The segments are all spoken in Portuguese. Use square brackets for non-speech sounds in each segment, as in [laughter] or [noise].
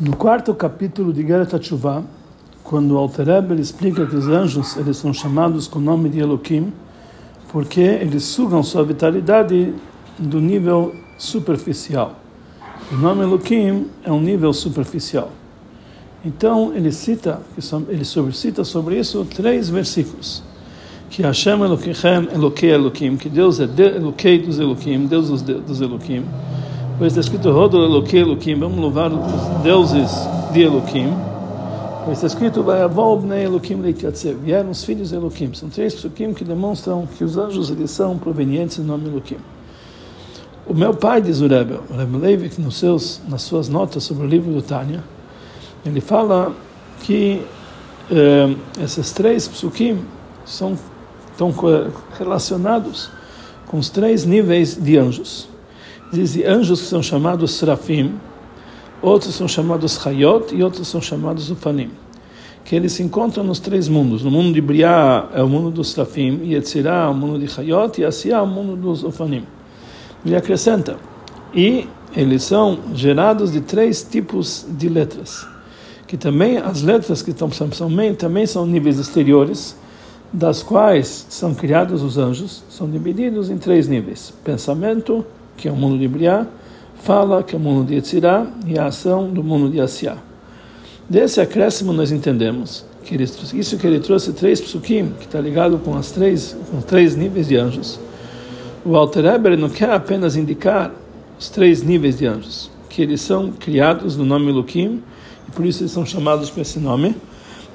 No quarto capítulo de Geret HaTshuvah, quando o Alter Rebbe explica que os anjos eles são chamados com o nome de Elohim, porque eles sugam sua vitalidade do nível superficial. O nome Elohim é um nível superficial. Então ele cita, ele cita sobre isso três versículos. Que Hashem Elohim, Elokei Elohim, que Deus é de, Elokei dos Elohim, Deus dos, dos Elohim. Pois está escrito Rodol Elokei Elohim, vamos louvar os deuses de Elohim. Pois está escrito Vayavol Bnei Elohim Leitiatzev, vieram os filhos de Elohim. São três psukim que demonstram que os anjos eles são provenientes do nome Elohim. O meu pai, diz o Rebbe, o Rebbe Leivik, nos seus, nas suas notas sobre o livro do Tânia, ele fala que eh, esses três psukim são estão relacionados com os três níveis de anjos. Dizem anjos que são chamados serafim, outros são chamados hayot e outros são chamados ufanim. Que eles se encontram nos três mundos. No mundo de Briá é o mundo dos serafim, e Yetzirah é o mundo de hayot e Asiá é o mundo dos ufanim. Ele acrescenta, e eles são gerados de três tipos de letras. Que também as letras que estão também, também são níveis exteriores, das quais são criados os anjos, são divididos em três níveis: pensamento, que é o mundo de Briá, fala, que é o mundo de Yetzirah, e a ação do mundo de Asiá. Desse acréscimo nós entendemos que ele, isso que ele trouxe três psukim, que está ligado com as três, com três níveis de anjos. O Alter Eber não quer apenas indicar os três níveis de anjos, que eles são criados no nome Lukim, e por isso eles são chamados por esse nome,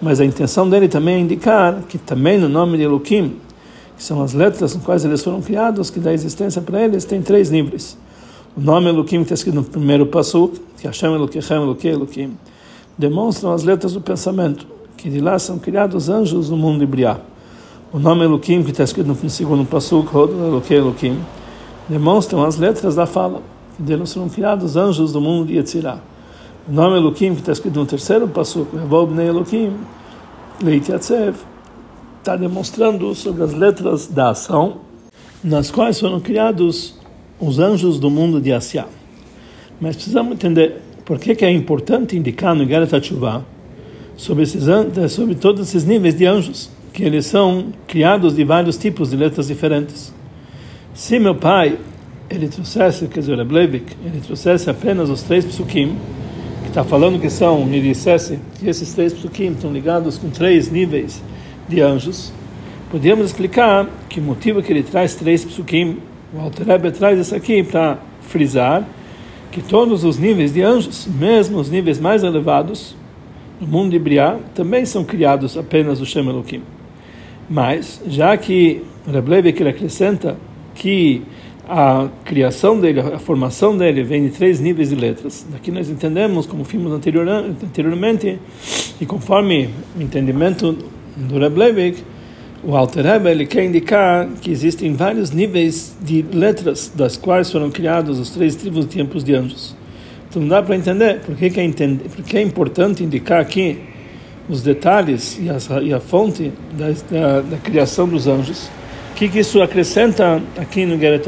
mas a intenção dele também é indicar que também no nome de Lukim que são as letras com quais eles foram criados, que dá existência para eles, tem três níveis. O nome Elohim que está escrito no primeiro passo, que Hashem Elohim, Elohim, Elohim, demonstram as letras do pensamento, que de lá são criados anjos no mundo de Briá. O nome Elohim que está escrito no segundo passo, Elohim, Elohim, demonstram as letras da fala, que deles foram criados anjos do mundo de Yetzirah. O nome Elohim que está escrito no terceiro passo, Evob Elohim, Leit Yatzev, está demonstrando sobre as letras da ação, nas quais foram criados os anjos do mundo de Asiá. Mas precisamos entender por que, que é importante indicar no Geret sobre, esses, sobre todos esses níveis de anjos, que eles são criados de vários tipos de letras diferentes. Se meu pai ele trouxesse, quer dizer, Reblevik, ele trouxesse apenas os três psukim, que está falando que são, me dissesse que esses três psukim estão ligados com três níveis de anjos, podíamos explicar que o motivo que ele traz três psukim, o Alter Rebbe traz isso aqui para frisar que todos os níveis de anjos, mesmo os níveis mais elevados, no mundo de Briá, também são criados apenas do Shem Elohim. Mas, já que Rebbe ele acrescenta que a criação dele, a formação dele vem de três níveis de letras. Daqui nós entendemos, como vimos anteriormente, e conforme o entendimento do Reb Leivik, o Alter Rebbe ele quer indicar que existem vários níveis de letras das quais foram criados os três tribos de tempos de anjos. Então não dá para entender por que, que, é, entender, é importante indicar aqui os detalhes e, as, e a fonte da, da, da, criação dos anjos. O que, que isso acrescenta aqui no Geret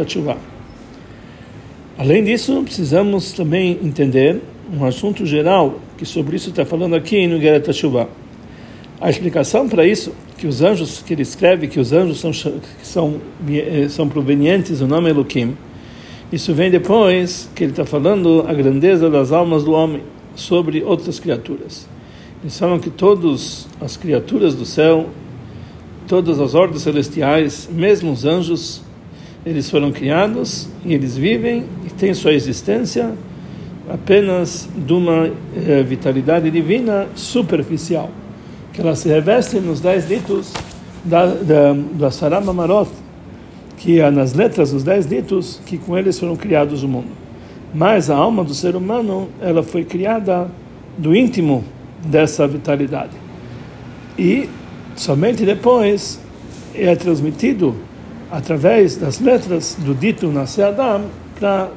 Além disso, precisamos também entender um assunto geral que sobre isso está falando aqui no Geret a explicação para isso, que os anjos, que ele escreve que os anjos são, são, eh, são provenientes do nome Elohim, isso vem depois que ele está falando a grandeza das almas do homem sobre outras criaturas. Eles falam que todas as criaturas do céu, todas as ordens celestiais, mesmo os anjos, eles foram criados e eles vivem e têm sua existência apenas de uma eh, vitalidade divina superficial que ela se reveste nos dez ditos da, da, do Asaram Amarot, que é nas letras dos dez ditos que com eles foram criados o mundo. Mas a alma do ser humano, ela foi criada do íntimo dessa vitalidade. E somente depois é transmitido através das letras do dito Nasce Adam para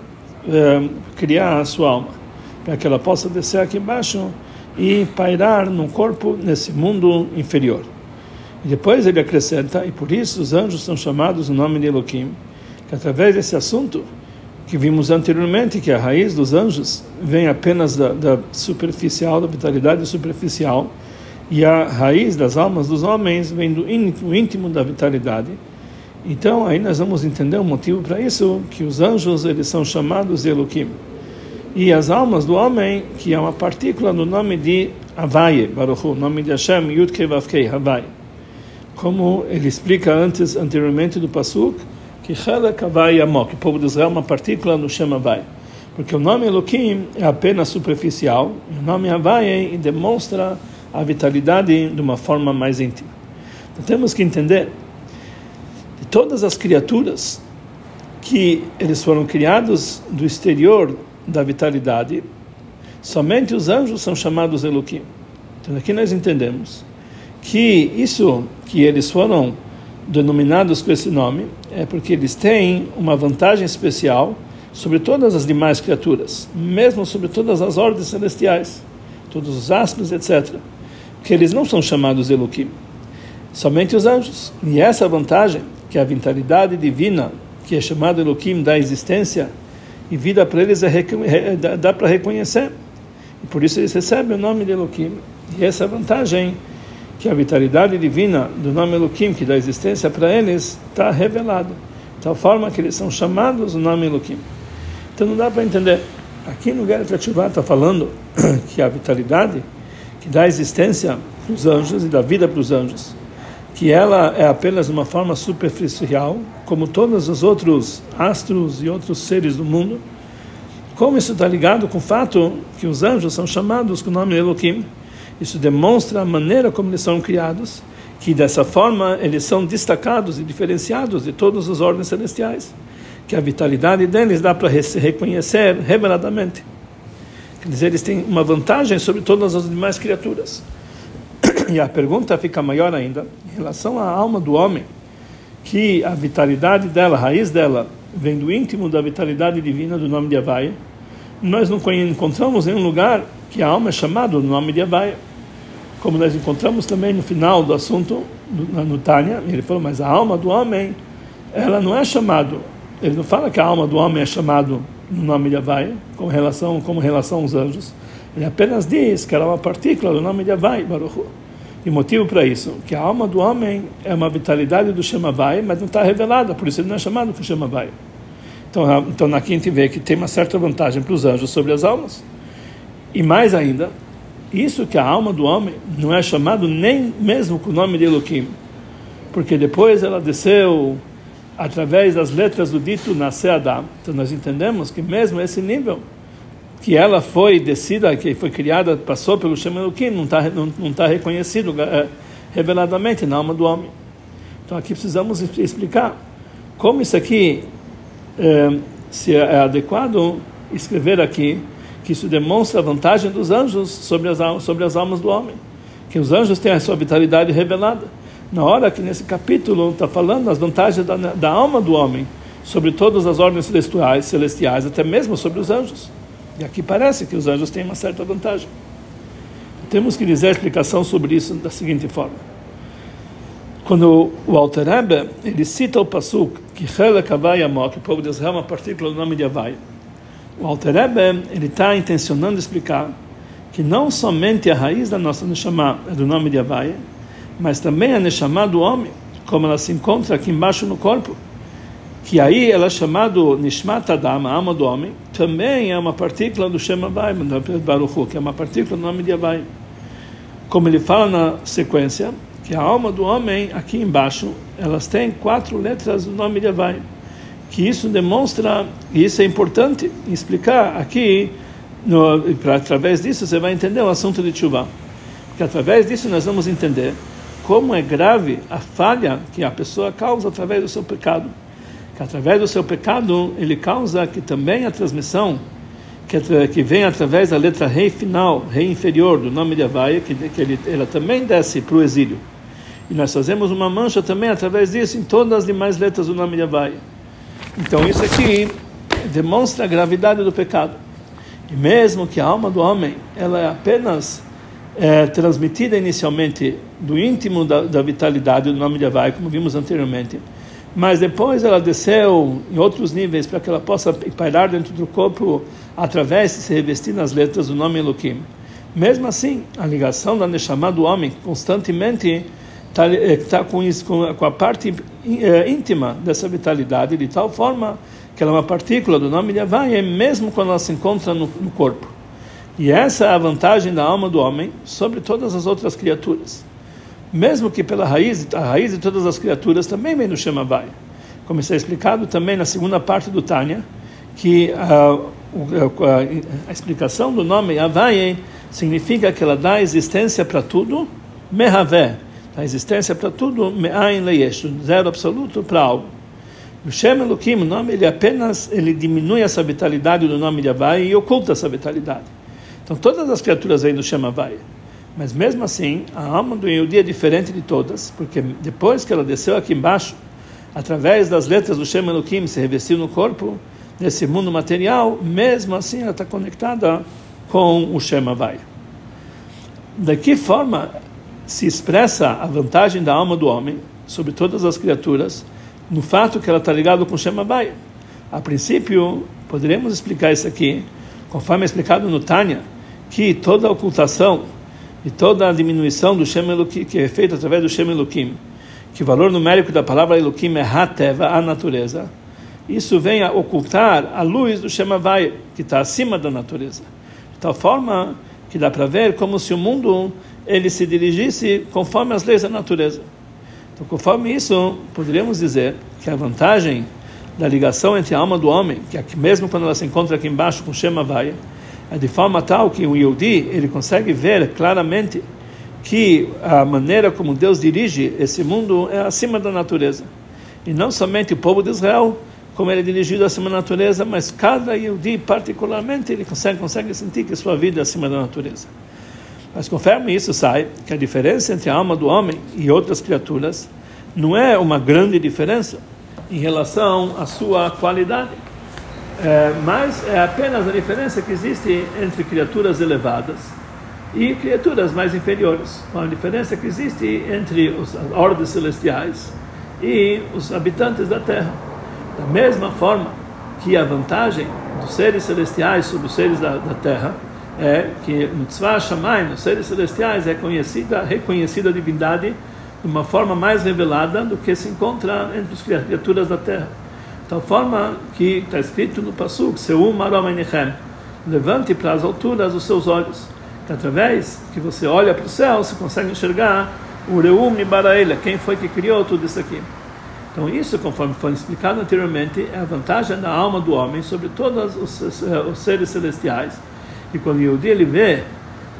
é, criar a sua alma, para que ela possa descer aqui embaixo e pairar no corpo nesse mundo inferior. E depois ele acrescenta, e por isso os anjos são chamados no nome de Elohim, que através desse assunto que vimos anteriormente, que a raiz dos anjos vem apenas da, da superficial, da vitalidade superficial, e a raiz das almas dos homens vem do íntimo, íntimo da vitalidade. Então, aí nós vamos entender o motivo para isso, que os anjos eles são chamados de Elohim. E as almas do homem, que é uma partícula do nome de Havaye, Baruch Hu, nome de Hashem, Yud Kei Havaye. Como ele explica antes, anteriormente do Pasuk, que Chelek Havaye Amok, o povo de Israel é uma partícula no Shem Havaye. Porque o nome Elohim é apenas superficial, e o nome Havaye demonstra a vitalidade de uma forma mais íntima. Então temos que entender de todas as criaturas que eles foram criados do exterior da vitalidade, somente os anjos são chamados Elohim. Então aqui nós entendemos que isso que eles foram denominados com esse nome é porque eles têm uma vantagem especial sobre todas as demais criaturas, mesmo sobre todas as ordens celestiais, todos os astros, etc que eles não são chamados Elohim, somente os anjos. E essa vantagem, que é a vitalidade divina, que é chamada Elohim, da existência e vida para eles, é, é, dá, dá para reconhecer. E por isso eles recebem o nome de Elohim. E essa vantagem, que é a vitalidade divina do nome Elohim, que dá existência para eles, está revelada. De tal forma que eles são chamados o nome Elohim. Então não dá para entender. Aqui no Geret está falando [coughs] que a vitalidade que dá existência para os anjos e dá vida para os anjos, que ela é apenas uma forma superficial, como todos os outros astros e outros seres do mundo. Como isso está ligado com o fato que os anjos são chamados com o nome Elohim? Isso demonstra a maneira como eles são criados, que dessa forma eles são destacados e diferenciados de todas as ordens celestiais, que a vitalidade deles dá para reconhecer reveladamente. Quer dizer, eles têm uma vantagem sobre todas as demais criaturas. E a pergunta fica maior ainda em relação à alma do homem, que a vitalidade dela, a raiz dela, vem do íntimo da vitalidade divina do nome de Havaia. Nós não encontramos nenhum lugar que a alma é chamada do nome de Havaia. Como nós encontramos também no final do assunto, no, no Tânia, ele falou, mas a alma do homem, ela não é chamado, ele não fala que a alma do homem é chamado no nome de Havai, com relação, como relação aos anjos. Ele apenas diz que era uma partícula do nome de Havai, Baruch E motivo para isso, que a alma do homem é uma vitalidade do Shema Havai, mas não está revelada, por isso ele não é chamado de Shema Havai. Então, então aqui a gente vê que tem uma certa vantagem para os anjos sobre as almas. E mais ainda, isso que a alma do homem não é chamado nem mesmo com o nome de Elohim, porque depois ela desceu através das letras do dito nascer Adam. Então nós entendemos que mesmo esse nível que ela foi descida, que foi criada, passou pelo Shem Elohim, não está não, não tá reconhecido é, reveladamente na alma do homem. Então aqui precisamos explicar como isso aqui é, se é adequado escrever aqui que isso demonstra a vantagem dos anjos sobre as, sobre as almas do homem, que os anjos têm a sua vitalidade revelada na hora que nesse capítulo está falando das vantagens da, da, alma do homem sobre todas as ordens celestiais, celestiais, até mesmo sobre os anjos. E aqui parece que os anjos têm uma certa vantagem. Temos que dizer a explicação sobre isso da seguinte forma. Quando o Alter Rebbe, ele cita o Pasuk, que Chelek Havai Amok, o povo de Israel é uma partícula do nome de Havai. O Alter Rebbe, ele está intencionando explicar que não somente a raiz da nossa Neshama é do nome de Havai, mas também a Neshama do homem, como ela se encontra aqui embaixo no corpo, que aí ela é chamada Nishmat Adam, a alma do homem, também é uma partícula do Shema Vai, que é uma partícula do nome de Avai. Como ele fala na sequência, que a alma do homem, aqui embaixo, elas têm quatro letras do nome de Avai. Que isso demonstra, e isso é importante explicar aqui, no, pra, através disso você vai entender o assunto de Tshuva. Porque através disso nós vamos entender como é grave a falha que a pessoa causa através do seu pecado. Que através do seu pecado ele causa que também a transmissão que, que vem através da letra rei final, rei inferior do nome de Havaia, que, que ele, ela também desce para o exílio. E nós fazemos uma mancha também através disso em todas as demais letras do nome de Havaia. Então isso aqui demonstra a gravidade do pecado. E mesmo que a alma do homem ela é apenas é, transmitida inicialmente do íntimo da, da, vitalidade do nome de Havai, como vimos anteriormente, mas depois ela desceu em outros níveis para que ela possa pairar dentro do corpo através de se revestir nas letras do nome Elohim. Mesmo assim, a ligação da Neshama do homem constantemente está eh, tá com, com a parte eh, íntima dessa vitalidade, de tal forma que ela é uma partícula do nome de Havaia, mesmo quando ela se encontra no, no corpo. E essa é a vantagem da alma do homem sobre todas as outras criaturas. Mesmo que pela raiz, a raiz de todas as criaturas também vem do Shema Havaia. Como está explicado também na segunda parte do Tânia, que a, a, a, explicação do nome Havaia significa que ela dá existência para tudo, Mehavé, a existência para tudo, Me'ain Leyesh, zero absoluto para algo. O Shem Elohim, o nome, ele apenas ele diminui essa vitalidade do nome de Havai e oculta essa vitalidade. Então todas as criaturas vêm do Shem Havai. Mas mesmo assim, a alma do Yehudi é diferente de todas, porque depois que ela desceu aqui embaixo, através das letras do Shem Elohim, se revestiu no corpo, nesse mundo material, mesmo assim ela está conectada com o Shem Havai. De que forma se expressa a vantagem da alma do homem sobre todas as criaturas no fato que ela está ligada com Shema Baia. A princípio, poderíamos explicar isso aqui, conforme é explicado no Tânia, que toda ocultação e toda a diminuição do Shem Elohim, que é feita através do Shem Elohim, que o valor numérico da palavra Elohim é Hateva, a natureza, isso vem a ocultar a luz do Shem Havai, que está acima da natureza. De tal forma que dá para ver como se o mundo ele se dirigisse conforme as leis da natureza. Então, conforme isso, poderíamos dizer que a vantagem da ligação entre a alma do homem, que aqui, mesmo quando ela se encontra aqui embaixo com Shema Vaya, é de forma tal que o Yehudi ele consegue ver claramente que a maneira como Deus dirige esse mundo é acima da natureza. E não somente o povo de Israel, como ele é dirigido acima da natureza, mas cada Yehudi particularmente ele consegue, consegue sentir que sua vida é acima da natureza. Mas conforme isso sai, que a diferença entre a alma do homem e outras criaturas não é uma grande diferença em relação à sua qualidade, é, mas é apenas a diferença que existe entre criaturas elevadas e criaturas mais inferiores. A diferença que existe entre as ordens celestiais e os habitantes da Terra. Da mesma forma que a vantagem dos seres celestiais sobre os seres da, da Terra é que no Tzvah Shamayim, nos seres celestiais, é conhecida, reconhecida a divindade de uma forma mais revelada do que se encontra entre as criaturas da terra. Tal forma que está escrito no Pasuk, Seu Maromenichem, levante para as alturas os seus olhos, que através que você olha para o céu, você consegue enxergar o Reum Baraela, quem foi que criou tudo isso aqui. Então isso, conforme foi explicado anteriormente, é a vantagem da alma do homem sobre todos os, os seres celestiais, e quando o Yehudi ele vê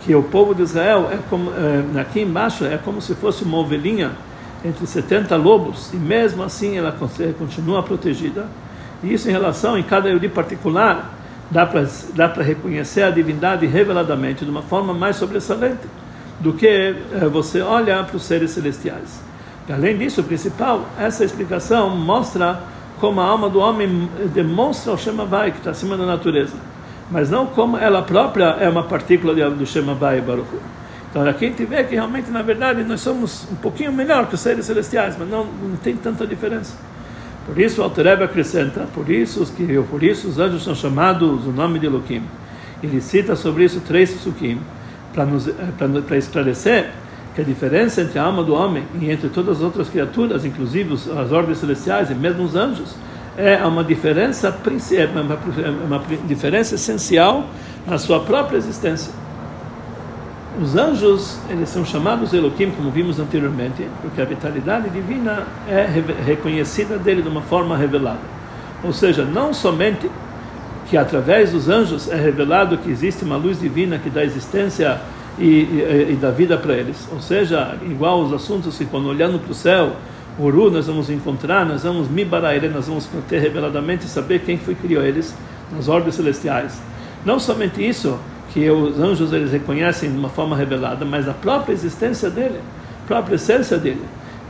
que o povo de Israel é como é, aqui embaixo é como se fosse uma ovelhinha entre 70 lobos e mesmo assim ela continua protegida. E isso em relação em cada Yehudi particular dá para dá para reconhecer a divindade reveladamente de uma forma mais sobressalente do que é, você olha para os seres celestiais. E, além disso, o principal, essa explicação mostra como a alma do homem demonstra o Shema Vai, que está acima da natureza mas não como ela própria é uma partícula do Shema Vai Baruch Então a gente vê que realmente, na verdade, nós somos um pouquinho melhor que os seres celestiais, mas não, não tem tanta diferença. Por isso o Altereb acrescenta, por isso, que, por isso os anjos são chamados o nome de Elohim. Ele cita sobre isso três sukim para esclarecer que a diferença entre a alma do homem e entre todas as outras criaturas, inclusive as ordens celestiais e mesmo os anjos, é uma diferença, é uma diferença essencial na sua própria existência. Os anjos, eles são chamados Elohim, como vimos anteriormente, porque a vitalidade divina é reconhecida dele de uma forma revelada. Ou seja, não somente que através dos anjos é revelado que existe uma luz divina que dá existência e, e, e dá vida para eles. Ou seja, igual os assuntos que quando olhando para o céu, Uru, nós vamos encontrar, nós vamos Mibaraire, nós vamos ter reveladamente saber quem foi que criou eles nas ordens celestiais. Não somente isso, que os anjos eles reconhecem de uma forma revelada, mas a própria existência dele, a própria essência dele.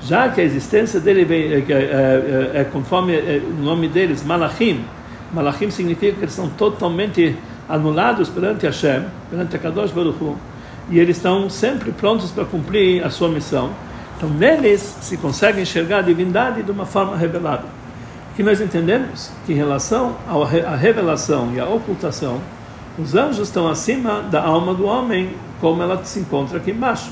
Já que a existência dele vem, é, é, é, é conforme é, o nome deles, Malachim. Malachim significa que eles são totalmente anulados perante Hashem, perante a Kadosh Baruch Hu, e eles estão sempre prontos para cumprir a sua missão Então, neles se consegue enxergar a divindade de uma forma revelada. Que nós entendemos que em relação à revelação e à ocultação, os anjos estão acima da alma do homem, como ela se encontra aqui embaixo.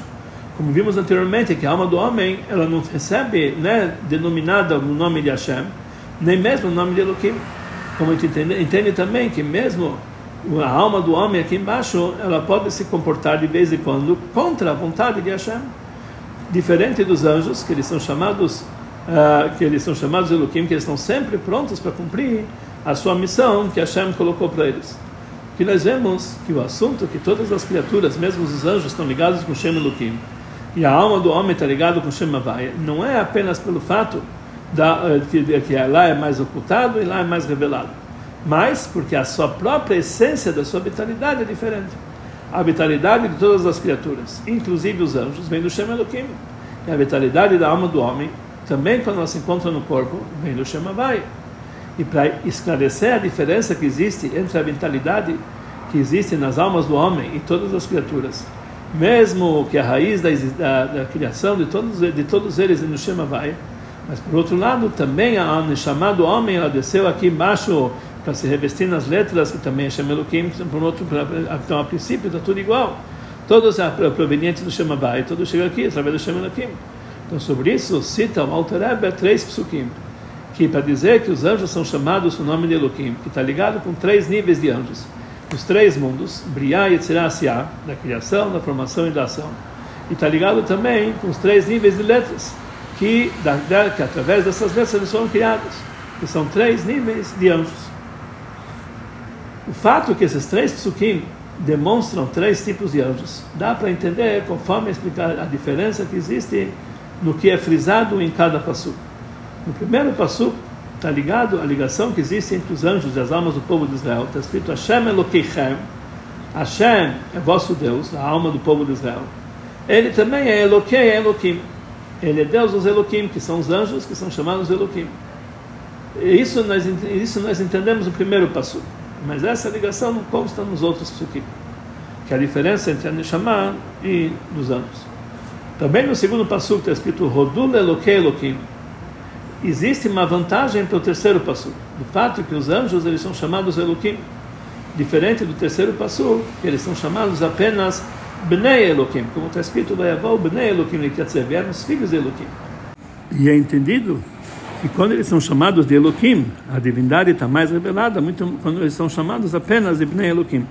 Como vimos anteriormente, que a alma do homem ela não recebe, né, denominada no nome de Hashem, nem mesmo no nome de Elohim. Como a gente entende, entende também que mesmo a alma do homem aqui embaixo, ela pode se comportar de vez em quando contra a vontade de Hashem diferente dos anjos, que eles são chamados, uh, que eles são chamados Elohim, que eles estão sempre prontos para cumprir a sua missão que Hashem colocou para eles. Que nós vemos que o assunto que todas as criaturas, mesmo os anjos, estão ligados com Shem Elohim, e a alma do homem está ligada com Shem Havaya, não é apenas pelo fato da, eh, que, que lá é mais ocultado e lá é mais revelado, mas porque a sua própria essência da sua vitalidade é diferente a vitalidade de todas as criaturas, inclusive os anjos, vem do Shem Elohim. E a vitalidade da alma do homem, também quando ela se encontra no corpo, vem do Shem Havai. E para esclarecer a diferença que existe entre a vitalidade que existe nas almas do homem e todas as criaturas, mesmo que a raiz da, da, da criação de todos, de todos eles é no Shem Havai, mas por outro lado, também a Neshama do homem, ela desceu aqui embaixo para se revestir nas letras, que também é Shem Elohim, por outro, então a princípio está tudo igual. Todos é provenientes do Shem Havai, todos chegam aqui através do Shem Elohim. Então sobre isso cita o Alter Rebbe três psukim, que para dizer que os anjos são chamados o nome de Elohim, que está ligado com três níveis de anjos. Os três mundos, Briah, Yetzirah, Asiah, da criação, da formação e da ação. E está ligado também com os três níveis de letras, que, da, que através dessas letras eles foram criados, que são três níveis de anjos. O fato que esses três psukim demonstram três tipos de anjos, dá para entender conforme explicar a diferença que existe no que é frisado em cada passo. No primeiro passo está ligado a ligação que existe entre os anjos e as almas do povo de Israel. Está escrito Hashem Elokeichem. Hashem é vosso Deus, a alma do povo de Israel. Ele também é Elokei, é Elokim. Ele é Deus dos Elokim, que são os anjos que são chamados Elokim. Isso nós, isso nós entendemos no primeiro passo. Mas essa ligação não consta nos outros psukim, que é a diferença entre a Neshama e os anjos. Também no segundo passo está escrito Rodul Elokei Elokim. Existe uma vantagem para o terceiro passo, do fato que os anjos eles são chamados Elokim, diferente do terceiro passo, que eles são chamados apenas Bnei Elokim, como está escrito Vayavau Bnei Elokim, vieram os filhos de Elokim. E é entendido e quando eles são chamados de Elohim, a divindade está mais revelada, muito quando eles são chamados apenas de Bnei Elohim.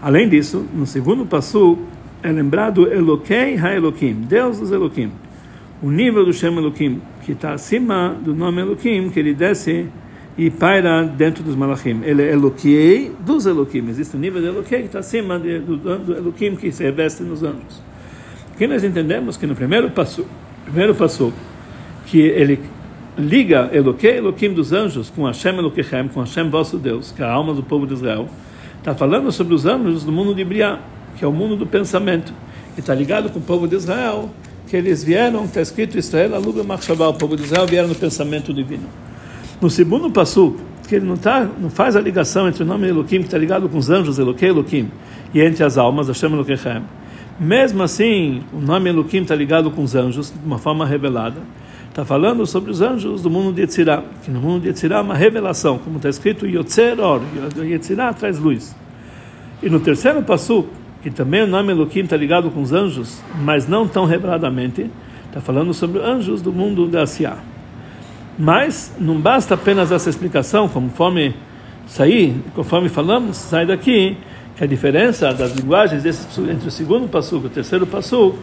Além disso, no segundo passo é lembrado Eloquei ha-Elohim, Deus dos Elohim. O nível do Shem Elohim, que está acima do nome Elohim, que ele desce e paira dentro dos Malachim. Ele é Eloquei dos Elohim. Existe um nível de Eloquei que está acima de, do, do Elohim que se reveste nos anjos. Aqui nós entendemos que no primeiro passo, primeiro passo, que ele liga Eloquei, Eloquim dos anjos com Hashem Eloquechem, com Hashem vosso Deus, que é a alma do povo de Israel, está falando sobre os anjos do mundo de Briá, que é o mundo do pensamento, e está ligado com o povo de Israel, que eles vieram, está escrito Israel, Aluba Machshavá, o povo de Israel vieram no pensamento divino. No segundo passo, que ele não, tá, não faz a ligação entre o nome Eloquim, que está ligado com os anjos, Eloquei, Eloquim, e entre as almas, Hashem Eloquechem, mesmo assim, o nome Eloquim está ligado com os anjos, de uma forma revelada, está falando sobre os anjos do mundo de Yetzirah, que no mundo de Yetzirah é uma revelação, como está escrito Yotzer Or, Yetzirah traz luz. E no terceiro passo, que também o nome Elohim está ligado com os anjos, mas não tão reveladamente, está falando sobre anjos do mundo da Asiá. Mas não basta apenas essa explicação, conforme sair, conforme falamos, sai daqui, que a diferença das linguagens desse, entre o segundo passo e o terceiro passo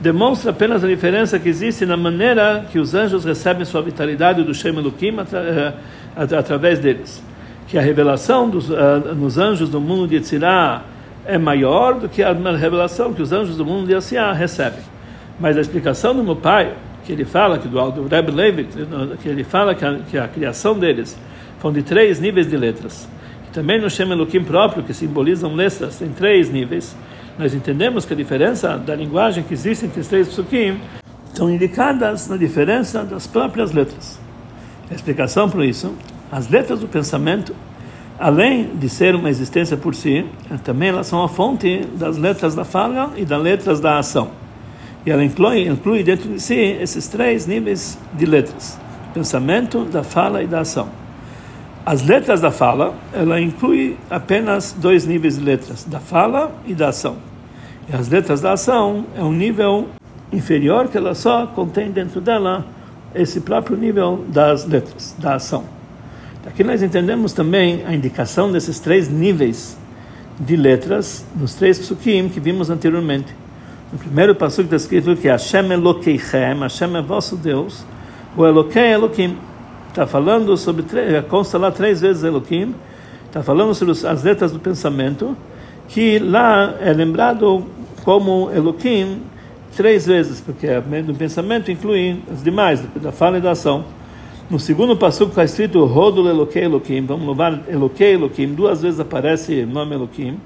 demonstra apenas a diferença que existe na maneira que os anjos recebem sua vitalidade do Shem atra, eh, através deles. Que a revelação dos, uh, nos anjos do mundo de Yetzirah é maior do que a revelação que os anjos do mundo de Asiá recebem. Mas a explicação do meu pai, que ele fala, que do, do Rebbe Levi, que ele fala que a, que a criação deles foi de três níveis de letras. E também no Shem Elohim próprio, que simbolizam letras, tem três níveis nós entendemos que a diferença da linguagem que existe entre os três psukim estão indicadas na diferença das próprias letras. A explicação para isso, as letras do pensamento, além de ser uma existência por si, também elas são a fonte das letras da fala e das letras da ação. E ela inclui, inclui dentro de si esses três níveis de letras: pensamento, da fala e da ação. As letras da fala, ela inclui apenas dois níveis de letras, da fala e da ação. E as letras da ação é um nível inferior que ela só contém dentro dela esse próprio nível das letras, da ação. Aqui nós entendemos também a indicação desses três níveis de letras nos três psukim que vimos anteriormente. No primeiro pasuk está escrito que Hashem Elokeichem, Hashem é vosso Deus, o Elokei Elokim. Está falando sobre, consta lá três vezes Elokim, está falando sobre as letras do pensamento, que lá é lembrado como Elokim três vezes, porque o pensamento inclui as demais, da fala e da ação. No segundo passo está escrito Rodul Eloquei Eloquim, vamos louvar Eloquei Eloquim, duas vezes aparece o nome Eloquim,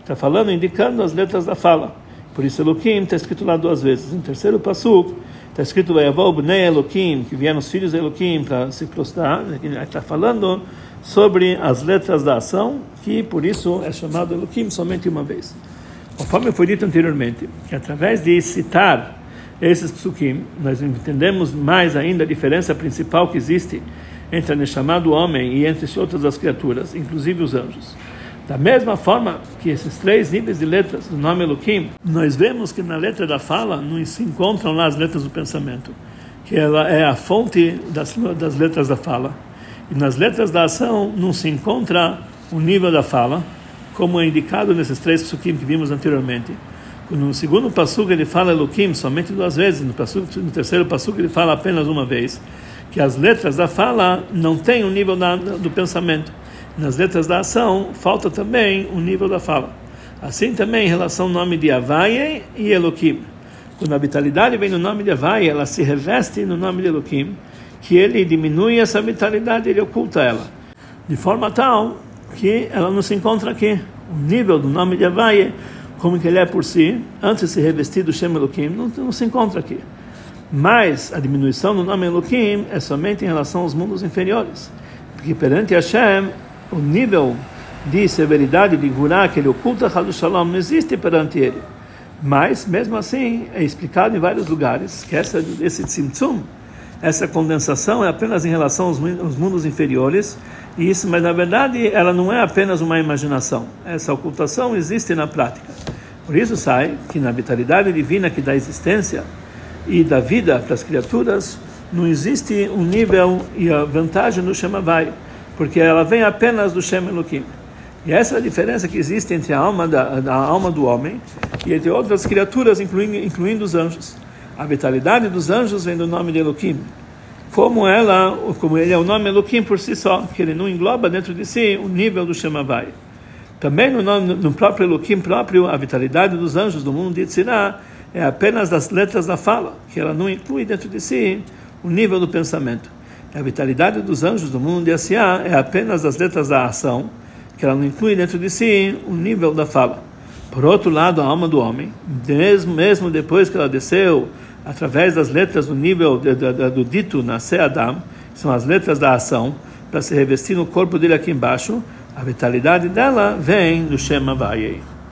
está falando, indicando as letras da fala. Por isso Eloquim está escrito lá duas vezes. No terceiro passo está escrito Vayavol Bnei Eloquim, que vieram os filhos de Eloquim para se prostrar, está falando sobre as letras da ação, que por isso é chamado Eloquim somente uma vez. Conforme foi dito anteriormente, que através de citar esses psukim, nós entendemos mais ainda a diferença principal que existe entre a chamado homem e entre outras as criaturas, inclusive os anjos. Da mesma forma que esses três níveis de letras do nome Elohim, nós vemos que na letra da fala não se encontram lá as letras do pensamento, que ela é a fonte das, das letras da fala. E nas letras da ação não se encontra o nível da fala, como é indicado nesses três psukim que vimos anteriormente. No segundo passuco ele fala Elohim somente duas vezes, no, passuco, no terceiro passuco ele fala apenas uma vez, que as letras da fala não têm o nível da, do pensamento. Nas letras da ação falta também o nível da fala. Assim também em relação ao nome de Havaye e Elohim. Quando a vitalidade vem no nome de Havaye, ela se reveste no nome de Elohim, que ele diminui essa vitalidade, ele oculta ela. De forma tal que ela não se encontra aqui. O nível do nome de Havaye, como que ele é por si, antes de se revestir do Shem Elohim, não, não se encontra aqui. Mas a diminuição do nome Elohim é somente em relação aos mundos inferiores. Porque perante Hashem, o nível de severidade, de gurá, que ele oculta Halu Shalom, não existe perante ele. Mas, mesmo assim, é explicado em vários lugares que essa, esse tzimtzum, essa condensação é apenas em relação aos mundos inferiores, isso, mas na verdade ela não é apenas uma imaginação. Essa ocultação existe na prática. Por isso sai que na vitalidade divina que dá existência e da vida para as criaturas, não existe um nível e a vantagem do Shema Vai, porque ela vem apenas do Shema Elohim. E essa é a diferença que existe entre a alma da, da alma do homem e entre outras criaturas, incluindo, incluindo os anjos. A vitalidade dos anjos vem do nome de Elohim como ela, como ele é o nome Elohim por si só, que ele não engloba dentro de si o nível do Shemavai. Também no, nome, no próprio Elohim próprio, a vitalidade dos anjos do mundo de Tzirá é apenas das letras da fala, que ela não inclui dentro de si o nível do pensamento. A vitalidade dos anjos do mundo de Asiá é apenas das letras da ação, que ela não inclui dentro de si o nível da fala. Por outro lado, a alma do homem, mesmo, mesmo depois que ela desceu através das letras do nível de, de, de, do dito nascer Adam, são as letras da ação, para se revestir no corpo dele aqui embaixo, a vitalidade dela vem do Shema Vayei.